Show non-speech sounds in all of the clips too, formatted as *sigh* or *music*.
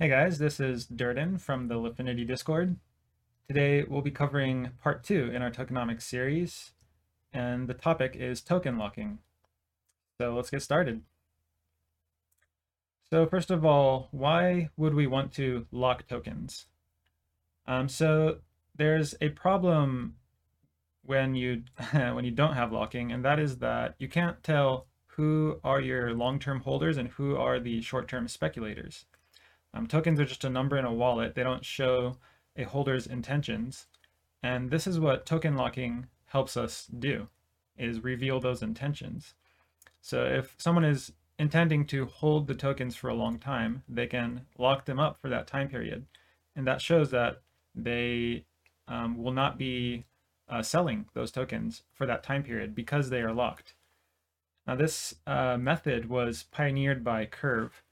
Hey guys, this is Durden from the Lifinity Discord. Today we'll be covering part two in our tokenomics series, and the topic is token locking. So let's get started. So first of all, why would we want to lock tokens? Um, so there's a problem when you *laughs* when you don't have locking, and that is that you can't tell who are your long-term holders and who are the short-term speculators. Um, tokens are just a number in a wallet. They don't show a holder's intentions. And this is what token locking helps us do, is reveal those intentions. So if someone is intending to hold the tokens for a long time, they can lock them up for that time period. And that shows that they um, will not be uh, selling those tokens for that time period because they are locked. Now this uh, method was pioneered by Curve,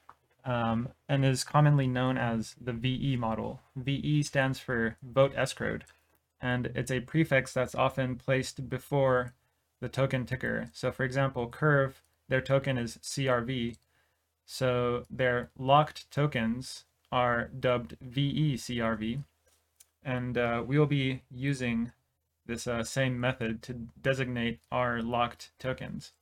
um, and is commonly known as the VE model. VE stands for vote escrowed, and it's a prefix that's often placed before the token ticker. So for example, Curve, their token is CRV, so their locked tokens are dubbed VE CRV, and uh, we will be using this uh, same method to designate our locked tokens.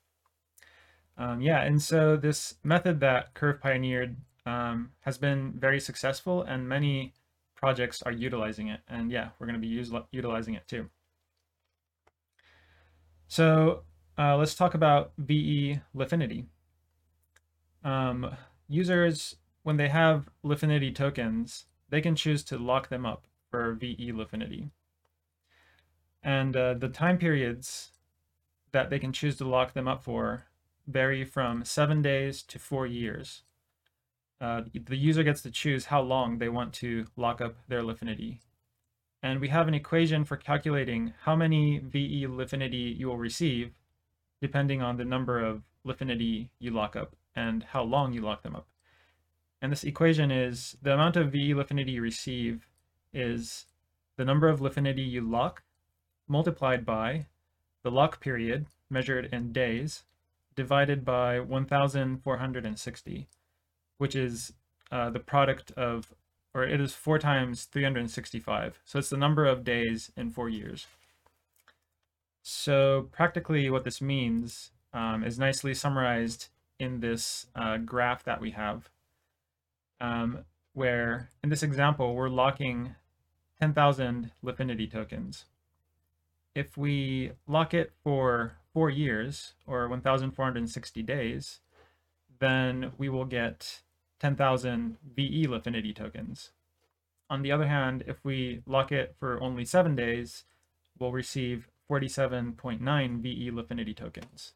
Um, yeah, and so this method that Curve pioneered um, has been very successful, and many projects are utilizing it. And yeah, we're going to be use, utilizing it too. So uh, let's talk about VE Lifinity. Um, users, when they have Lifinity tokens, they can choose to lock them up for VE Lifinity. And uh, the time periods that they can choose to lock them up for vary from seven days to four years. Uh, the user gets to choose how long they want to lock up their Lifinity. And we have an equation for calculating how many VE Lifinity you will receive depending on the number of Lifinity you lock up and how long you lock them up. And this equation is the amount of VE Lifinity you receive is the number of Lifinity you lock multiplied by the lock period measured in days divided by 1,460, which is uh, the product of, or it is four times 365. So it's the number of days in four years. So practically what this means um, is nicely summarized in this uh, graph that we have, um, where in this example, we're locking 10,000 Lifinity tokens. If we lock it for four years or 1,460 days, then we will get 10,000 VE Lifinity tokens. On the other hand, if we lock it for only seven days, we'll receive 47.9 VE Lifinity tokens.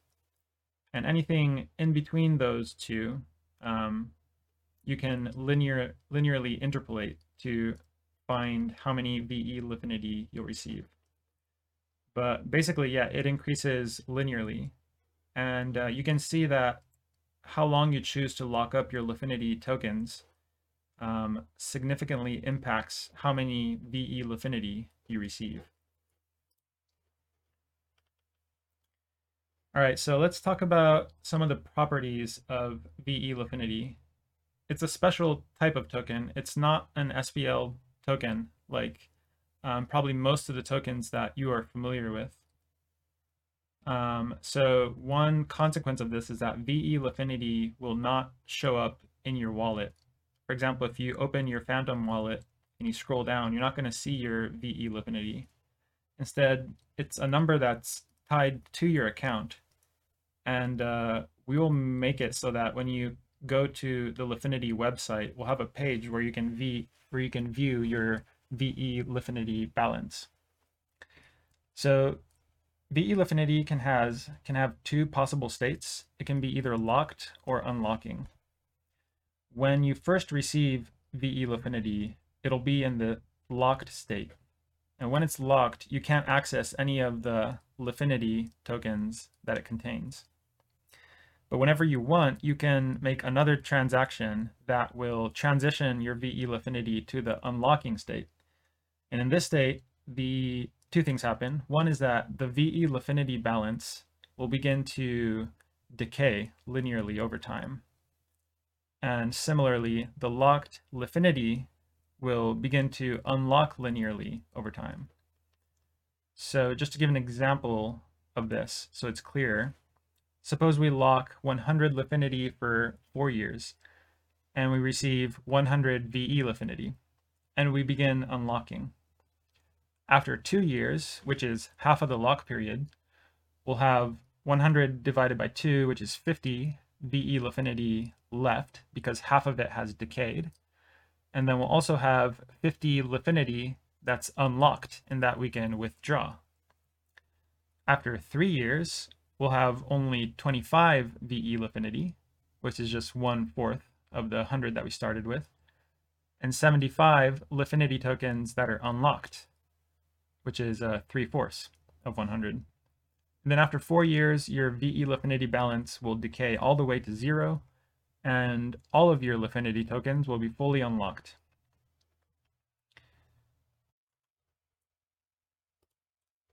And anything in between those two, um, you can linear, linearly interpolate to find how many VE Lifinity you'll receive. But basically, yeah, it increases linearly. And uh, you can see that how long you choose to lock up your Lifinity tokens um, significantly impacts how many VE Lifinity you receive. All right, so let's talk about some of the properties of VE Lifinity. It's a special type of token. It's not an SPL token like um, probably most of the tokens that you are familiar with. Um, so one consequence of this is that VE Lifinity will not show up in your wallet. For example, if you open your Phantom wallet and you scroll down, you're not going to see your VE Lifinity. Instead, it's a number that's tied to your account. And uh, we will make it so that when you go to the Lifinity website, we'll have a page where you can v where you can view your VE Lifinity balance. So VE Lifinity can has can have two possible states. It can be either locked or unlocking. When you first receive VE Lifinity, it'll be in the locked state. And when it's locked, you can't access any of the Lifinity tokens that it contains. But whenever you want, you can make another transaction that will transition your VE Lifinity to the unlocking state. And in this state, the two things happen. One is that the VE Lifinity balance will begin to decay linearly over time. And similarly, the locked Lifinity will begin to unlock linearly over time. So just to give an example of this, so it's clear, suppose we lock 100 Lifinity for four years, and we receive 100 VE Lifinity, and we begin unlocking. After two years, which is half of the lock period, we'll have 100 divided by 2, which is 50 VE Lifinity left because half of it has decayed. And then we'll also have 50 Lifinity that's unlocked in that we can withdraw. After three years, we'll have only 25 VE Lifinity, which is just one fourth of the 100 that we started with, and 75 Lifinity tokens that are unlocked, which is uh, three fourths of 100. And then after four years, your VE Lifinity balance will decay all the way to zero, and all of your Lifinity tokens will be fully unlocked.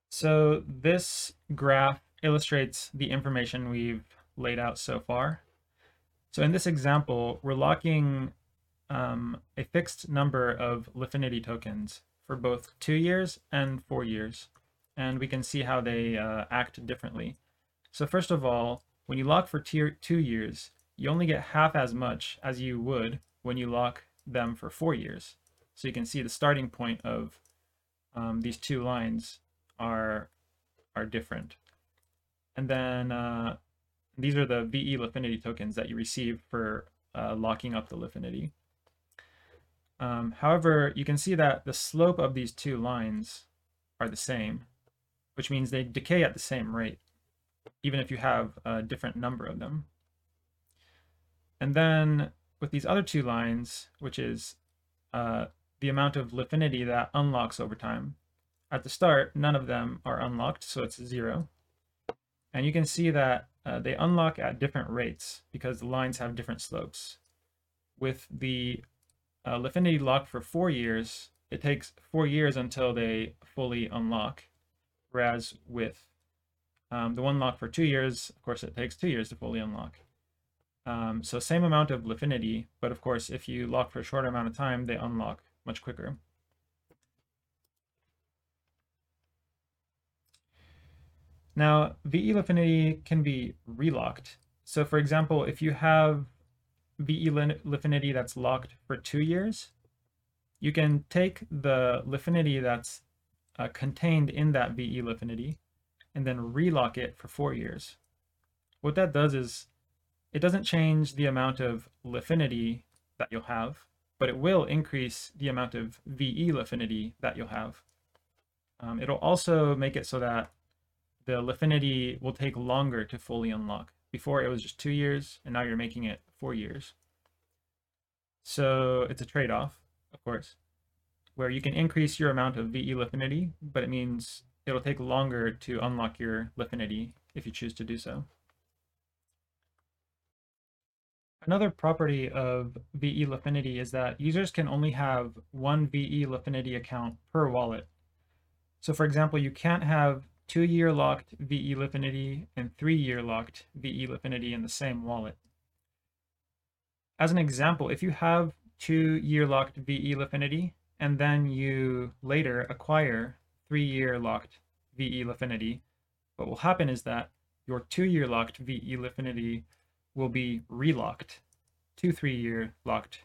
So this graph illustrates the information we've laid out so far. So in this example, we're locking um, a fixed number of Lifinity tokens for both two years and four years and we can see how they uh, act differently. So first of all, when you lock for tier two years, you only get half as much as you would when you lock them for four years. So you can see the starting point of um, these two lines are are different. And then uh, these are the VE Lifinity tokens that you receive for uh, locking up the Lifinity. Um, however, you can see that the slope of these two lines are the same which means they decay at the same rate, even if you have a different number of them. And then with these other two lines, which is uh, the amount of Lifinity that unlocks over time, at the start, none of them are unlocked, so it's zero. And you can see that uh, they unlock at different rates because the lines have different slopes. With the uh, Lifinity locked for four years, it takes four years until they fully unlock. Whereas with um, the one lock for two years, of course, it takes two years to fully unlock. Um, so same amount of Lifinity, but of course, if you lock for a shorter amount of time, they unlock much quicker. Now, VE Lifinity can be relocked. So for example, if you have VE Lifinity that's locked for two years, you can take the Lifinity that's uh, contained in that VE Lifinity and then relock it for four years. What that does is it doesn't change the amount of Lifinity that you'll have, but it will increase the amount of VE Lifinity that you'll have. Um, it'll also make it so that the Lifinity will take longer to fully unlock. Before it was just two years, and now you're making it four years. So it's a trade-off, of course where you can increase your amount of VE Lifinity, but it means it'll take longer to unlock your Lifinity if you choose to do so. Another property of VE Lifinity is that users can only have one VE Lifinity account per wallet. So for example, you can't have two-year locked VE Lifinity and three-year locked VE Lifinity in the same wallet. As an example, if you have two-year locked VE Lifinity and then you later acquire three-year locked VE Lifinity, what will happen is that your two-year locked VE Lifinity will be relocked to three-year locked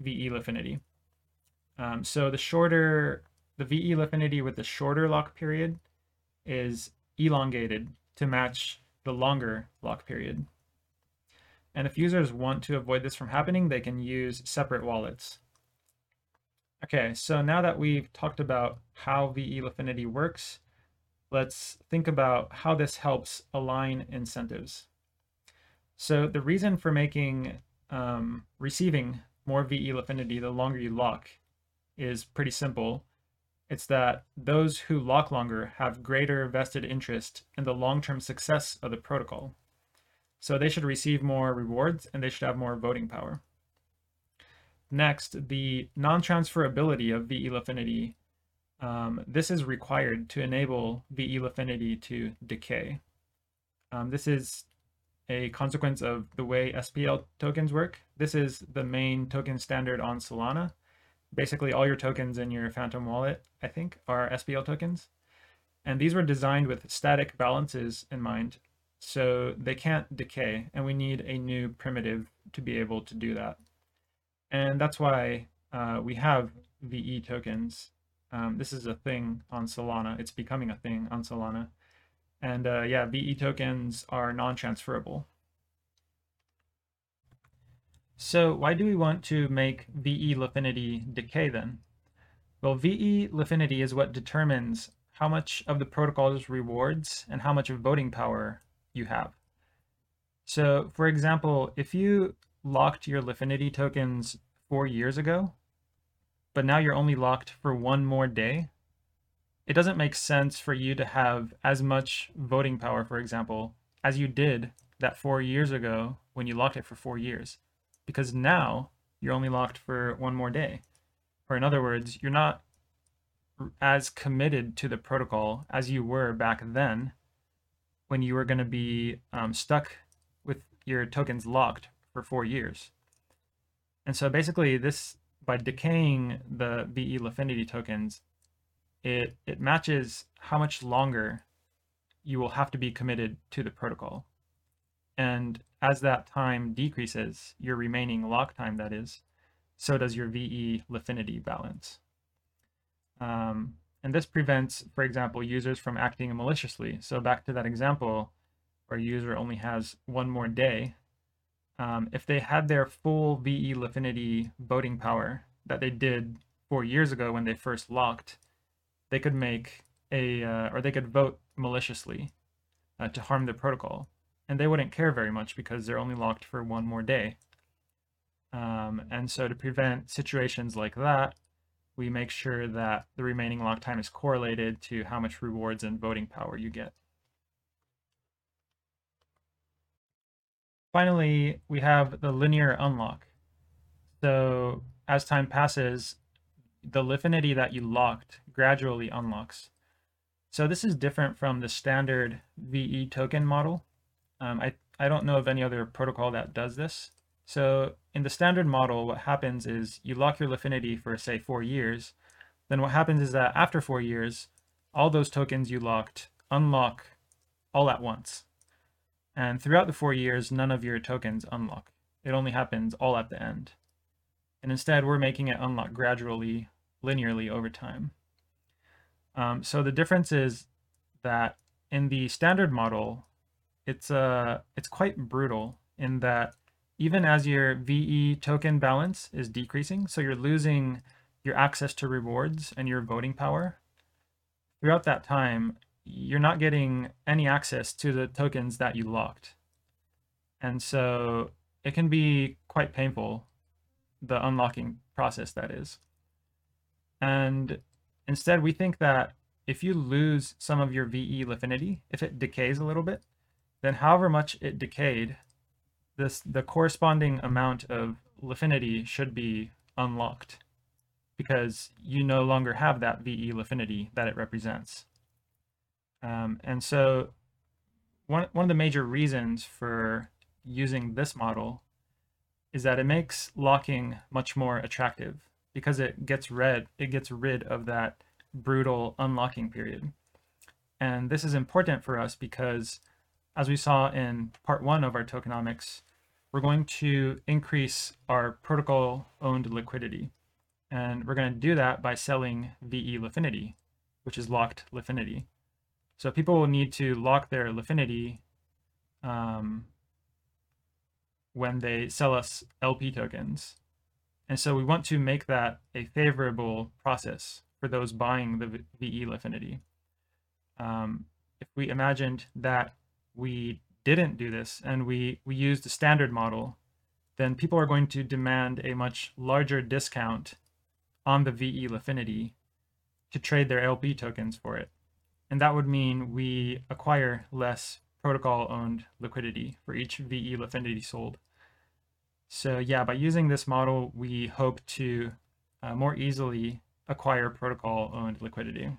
VE Lifinity. Um, so the shorter, the VE Lifinity with the shorter lock period is elongated to match the longer lock period. And if users want to avoid this from happening, they can use separate wallets. Okay, so now that we've talked about how VE Lifinity works, let's think about how this helps align incentives. So the reason for making um, receiving more VE Lifinity the longer you lock is pretty simple. It's that those who lock longer have greater vested interest in the long-term success of the protocol. So they should receive more rewards and they should have more voting power. Next, the non-transferability of VE Lifinity. Um, this is required to enable VE Lifinity to decay. Um, this is a consequence of the way SPL tokens work. This is the main token standard on Solana. Basically, all your tokens in your Phantom wallet, I think, are SPL tokens. And these were designed with static balances in mind, so they can't decay, and we need a new primitive to be able to do that. And that's why uh, we have VE tokens. Um, this is a thing on Solana. It's becoming a thing on Solana. And uh, yeah, VE tokens are non-transferable. So why do we want to make VE Lifinity decay then? Well, VE Lifinity is what determines how much of the protocol's rewards and how much of voting power you have. So for example, if you locked your Lifinity tokens four years ago, but now you're only locked for one more day, it doesn't make sense for you to have as much voting power, for example, as you did that four years ago when you locked it for four years. Because now you're only locked for one more day. Or in other words, you're not as committed to the protocol as you were back then when you were going to be um, stuck with your tokens locked for four years. And so basically this, by decaying the VE Lifinity tokens, it, it matches how much longer you will have to be committed to the protocol. And as that time decreases, your remaining lock time that is, so does your VE Lifinity balance. Um, and this prevents, for example, users from acting maliciously. So back to that example where a user only has one more day. Um, if they had their full VE Lifinity voting power that they did four years ago when they first locked, they could make a uh, or they could vote maliciously uh, to harm the protocol, and they wouldn't care very much because they're only locked for one more day. Um, and so to prevent situations like that, we make sure that the remaining lock time is correlated to how much rewards and voting power you get. Finally, we have the linear unlock. So as time passes, the Lifinity that you locked gradually unlocks. So this is different from the standard VE token model. Um, I, I don't know of any other protocol that does this. So in the standard model, what happens is you lock your Lifinity for say four years. Then what happens is that after four years, all those tokens you locked unlock all at once. And throughout the four years, none of your tokens unlock. It only happens all at the end. And instead, we're making it unlock gradually linearly over time. Um, so the difference is that in the standard model, it's uh, it's quite brutal in that even as your VE token balance is decreasing, so you're losing your access to rewards and your voting power, throughout that time, you're not getting any access to the tokens that you locked. And so it can be quite painful, the unlocking process that is. And instead, we think that if you lose some of your VE Lifinity, if it decays a little bit, then however much it decayed, this the corresponding amount of Lifinity should be unlocked because you no longer have that VE Lifinity that it represents. Um, and so one, one of the major reasons for using this model is that it makes locking much more attractive because it gets rid it gets rid of that brutal unlocking period. And this is important for us because as we saw in part one of our tokenomics, we're going to increase our protocol owned liquidity. And we're going to do that by selling VE Lifinity, which is locked Lifinity. So people will need to lock their Lifinity um, when they sell us LP tokens. And so we want to make that a favorable process for those buying the VE Lifinity. Um, if we imagined that we didn't do this and we, we used the standard model, then people are going to demand a much larger discount on the VE Lifinity to trade their LP tokens for it. And that would mean we acquire less protocol owned liquidity for each VE Lifinity sold. So yeah, by using this model, we hope to uh, more easily acquire protocol-owned liquidity.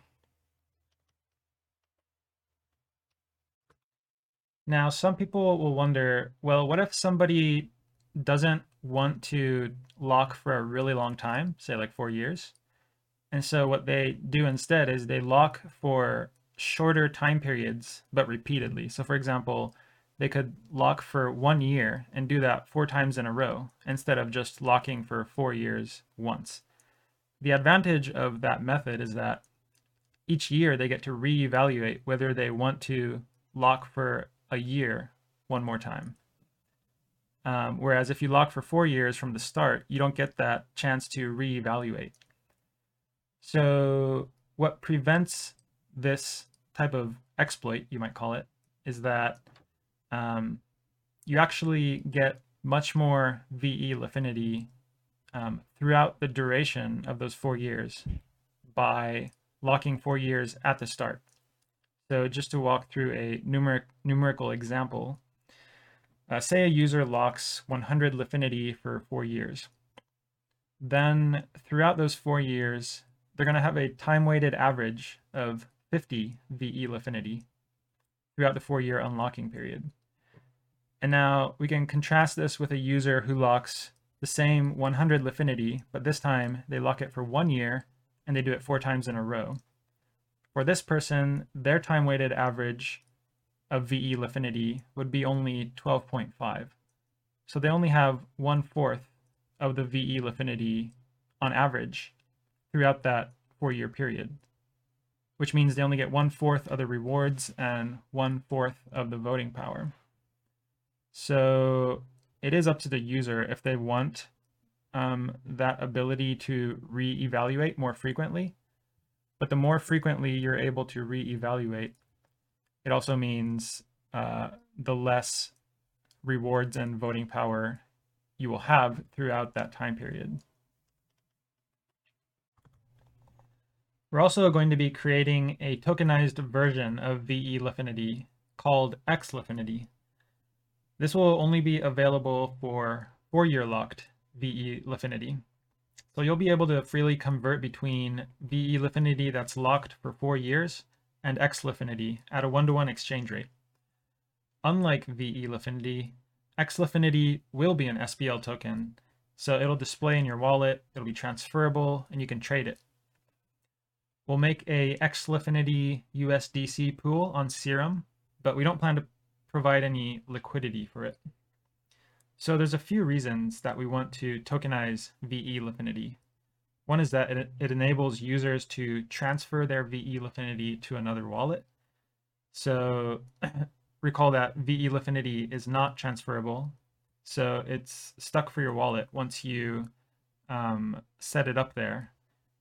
Now, some people will wonder, well, what if somebody doesn't want to lock for a really long time, say like four years? And so what they do instead is they lock for shorter time periods, but repeatedly. So for example, they could lock for one year and do that four times in a row instead of just locking for four years once. The advantage of that method is that each year they get to reevaluate whether they want to lock for a year one more time. Um, whereas if you lock for four years from the start, you don't get that chance to reevaluate. So what prevents this type of exploit, you might call it, is that um, you actually get much more VE Lifinity um, throughout the duration of those four years by locking four years at the start. So just to walk through a numeric, numerical example, uh, say a user locks 100 Lifinity for four years. Then throughout those four years, they're going to have a time-weighted average of 50 VE Lifinity throughout the four-year unlocking period. And now we can contrast this with a user who locks the same 100 Lifinity, but this time they lock it for one year and they do it four times in a row. For this person, their time-weighted average of VE Lifinity would be only 12.5. So they only have one-fourth of the VE Lifinity on average throughout that four-year period, which means they only get one-fourth of the rewards and one-fourth of the voting power. So it is up to the user if they want um, that ability to re-evaluate more frequently. But the more frequently you're able to re-evaluate, it also means uh, the less rewards and voting power you will have throughout that time period. We're also going to be creating a tokenized version of VE Lifinity called X. This will only be available for four-year locked VE Lifinity. So you'll be able to freely convert between VE Lifinity that's locked for four years and X at a one-to-one -one exchange rate. Unlike VE Lifinity, X will be an SPL token, so it'll display in your wallet, it'll be transferable, and you can trade it. We'll make a XLifinity USDC pool on Serum, but we don't plan to provide any liquidity for it. So there's a few reasons that we want to tokenize VE Lifinity. One is that it, it enables users to transfer their VE Lifinity to another wallet. So *clears throat* recall that VE Lifinity is not transferable. So it's stuck for your wallet once you um, set it up there.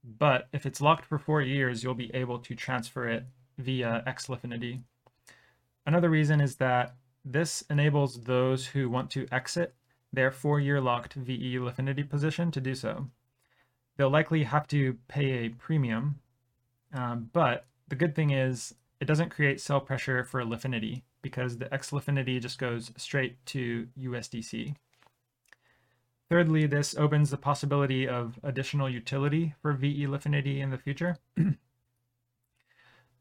But if it's locked for four years, you'll be able to transfer it via XLifinity. Another reason is that this enables those who want to exit their four-year locked VE Lifinity position to do so. They'll likely have to pay a premium, um, but the good thing is it doesn't create sell pressure for Lifinity because the X Lifinity just goes straight to USDC. Thirdly, this opens the possibility of additional utility for VE Lifinity in the future. *clears throat*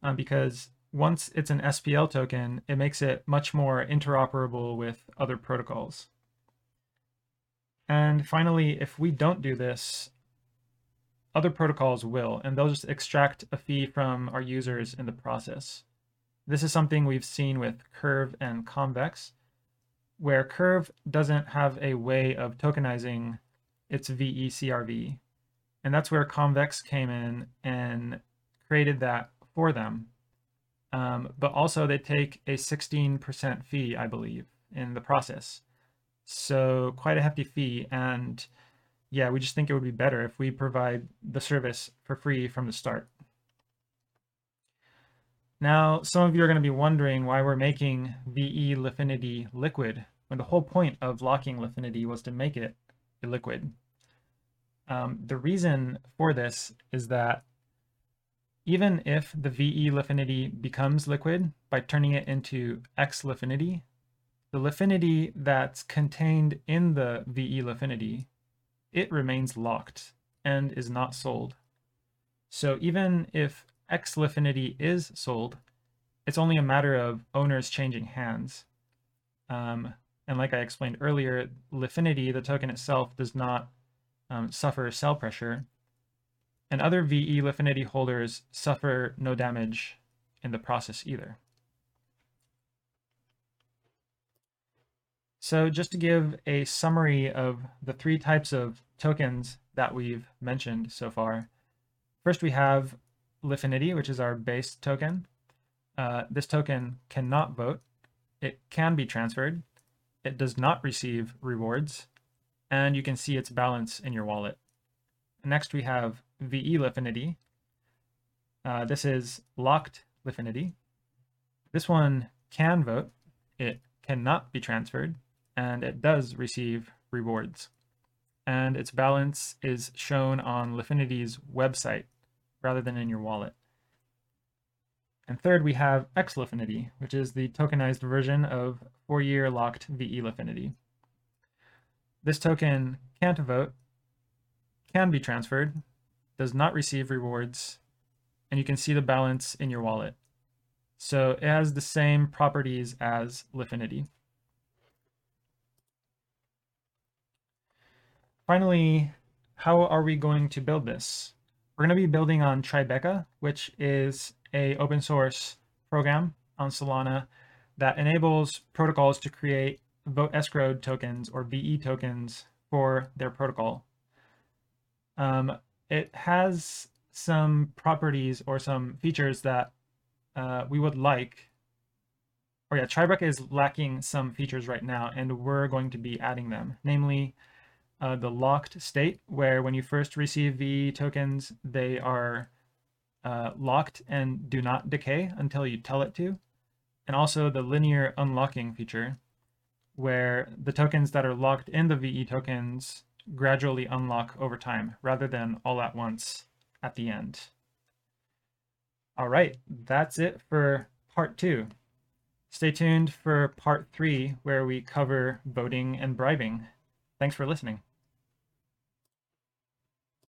um, because once it's an SPL token, it makes it much more interoperable with other protocols. And finally, if we don't do this, other protocols will, and they'll just extract a fee from our users in the process. This is something we've seen with Curve and Convex, where Curve doesn't have a way of tokenizing its VECRV. And that's where Convex came in and created that for them. Um, but also they take a 16% fee, I believe, in the process. So quite a hefty fee. And yeah, we just think it would be better if we provide the service for free from the start. Now, some of you are going to be wondering why we're making VE Lifinity liquid, when the whole point of locking Lifinity was to make it a liquid. Um, the reason for this is that even if the VE Lifinity becomes liquid by turning it into X Lifinity, the Lifinity that's contained in the VE Lifinity, it remains locked and is not sold. So even if X Lifinity is sold, it's only a matter of owners changing hands. Um, and like I explained earlier, Lifinity, the token itself, does not um, suffer sell pressure. And other VE Lifinity holders suffer no damage in the process either. So just to give a summary of the three types of tokens that we've mentioned so far. First, we have Lifinity, which is our base token. Uh, this token cannot vote. It can be transferred. It does not receive rewards. And you can see its balance in your wallet. Next, we have VE Lifinity. Uh, this is locked Lifinity. This one can vote. It cannot be transferred and it does receive rewards. And its balance is shown on Lifinity's website rather than in your wallet. And third, we have XLifinity, which is the tokenized version of four-year locked VE Lifinity. This token can't vote, can be transferred, does not receive rewards, and you can see the balance in your wallet. So it has the same properties as Lifinity. Finally, how are we going to build this? We're going to be building on Tribeca, which is a open source program on Solana that enables protocols to create vote escrowed tokens or VE tokens for their protocol. Um, it has some properties or some features that uh, we would like. Or yeah, Tribeca is lacking some features right now, and we're going to be adding them. Namely, uh, the locked state, where when you first receive VE tokens, they are uh, locked and do not decay until you tell it to. And also the linear unlocking feature, where the tokens that are locked in the VE tokens gradually unlock over time, rather than all at once at the end. All right, that's it for part two. Stay tuned for part three, where we cover voting and bribing. Thanks for listening.